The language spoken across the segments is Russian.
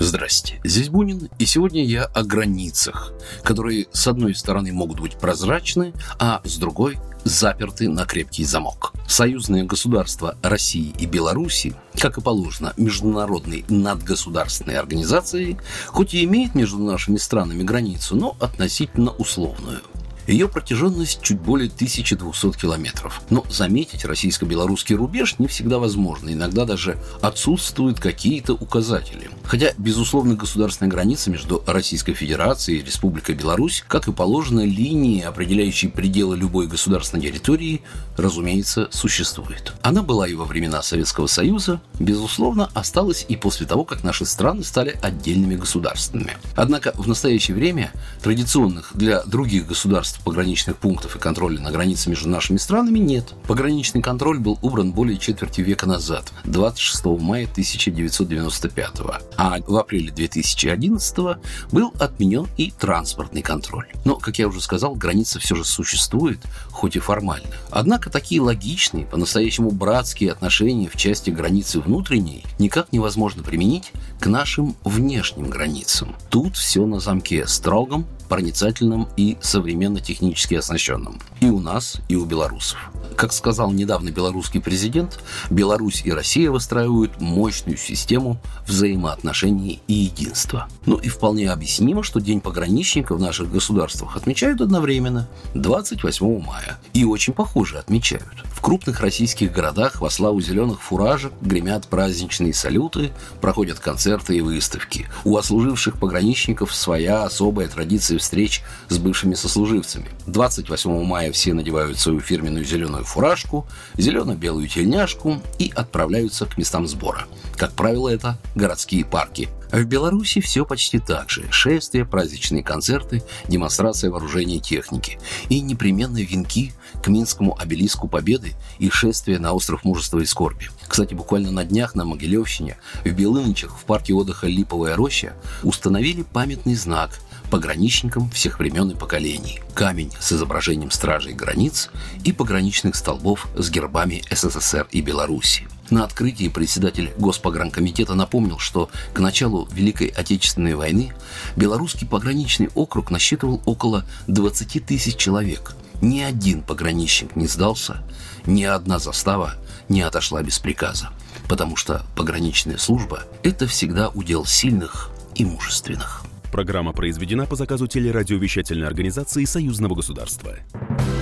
Здрасте, здесь Бунин, и сегодня я о границах, которые с одной стороны могут быть прозрачны, а с другой заперты на крепкий замок. Союзные государства России и Беларуси, как и положено международной надгосударственной организации, хоть и имеет между нашими странами границу, но относительно условную – ее протяженность чуть более 1200 километров. Но заметить российско-белорусский рубеж не всегда возможно. Иногда даже отсутствуют какие-то указатели. Хотя, безусловно, государственная граница между Российской Федерацией и Республикой Беларусь, как и положено, линии, определяющие пределы любой государственной территории, разумеется, существует. Она была и во времена Советского Союза, безусловно, осталась и после того, как наши страны стали отдельными государственными. Однако в настоящее время традиционных для других государств пограничных пунктов и контроля на границе между нашими странами нет. Пограничный контроль был убран более четверти века назад, 26 мая 1995 а в апреле 2011 был отменен и транспортный контроль. Но, как я уже сказал, граница все же существует, хоть и формально. Однако такие логичные, по-настоящему братские отношения в части границы внутренней никак невозможно применить к нашим внешним границам. Тут все на замке строгом, проницательным и современно-технически оснащенным. И у нас, и у белорусов. Как сказал недавно белорусский президент, Беларусь и Россия выстраивают мощную систему взаимоотношений и единства. Ну и вполне объяснимо, что День пограничника в наших государствах отмечают одновременно, 28 мая. И очень похоже отмечают. В крупных российских городах во славу зеленых фуражек гремят праздничные салюты, проходят концерты и выставки. У отслуживших пограничников своя особая традиция встреч с бывшими сослуживцами. 28 мая все надевают свою фирменную зеленую фуражку, зелено-белую тельняшку и отправляются к местам сбора. Как правило, это городские парки. В Беларуси все почти так же. Шествия, праздничные концерты, демонстрация вооружения и техники. И непременно венки к Минскому обелиску Победы и шествие на остров Мужества и Скорби. Кстати, буквально на днях на Могилевщине, в Белынычах, в парке отдыха Липовая роща, установили памятный знак пограничникам всех времен и поколений. Камень с изображением стражей границ и пограничных столбов с гербами СССР и Беларуси. На открытии председатель Госпогранкомитета напомнил, что к началу Великой Отечественной войны белорусский пограничный округ насчитывал около 20 тысяч человек. Ни один пограничник не сдался, ни одна застава не отошла без приказа, потому что пограничная служба – это всегда удел сильных и мужественных. Программа произведена по заказу телерадиовещательной организации Союзного государства.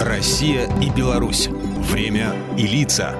Россия и Беларусь. Время и лица.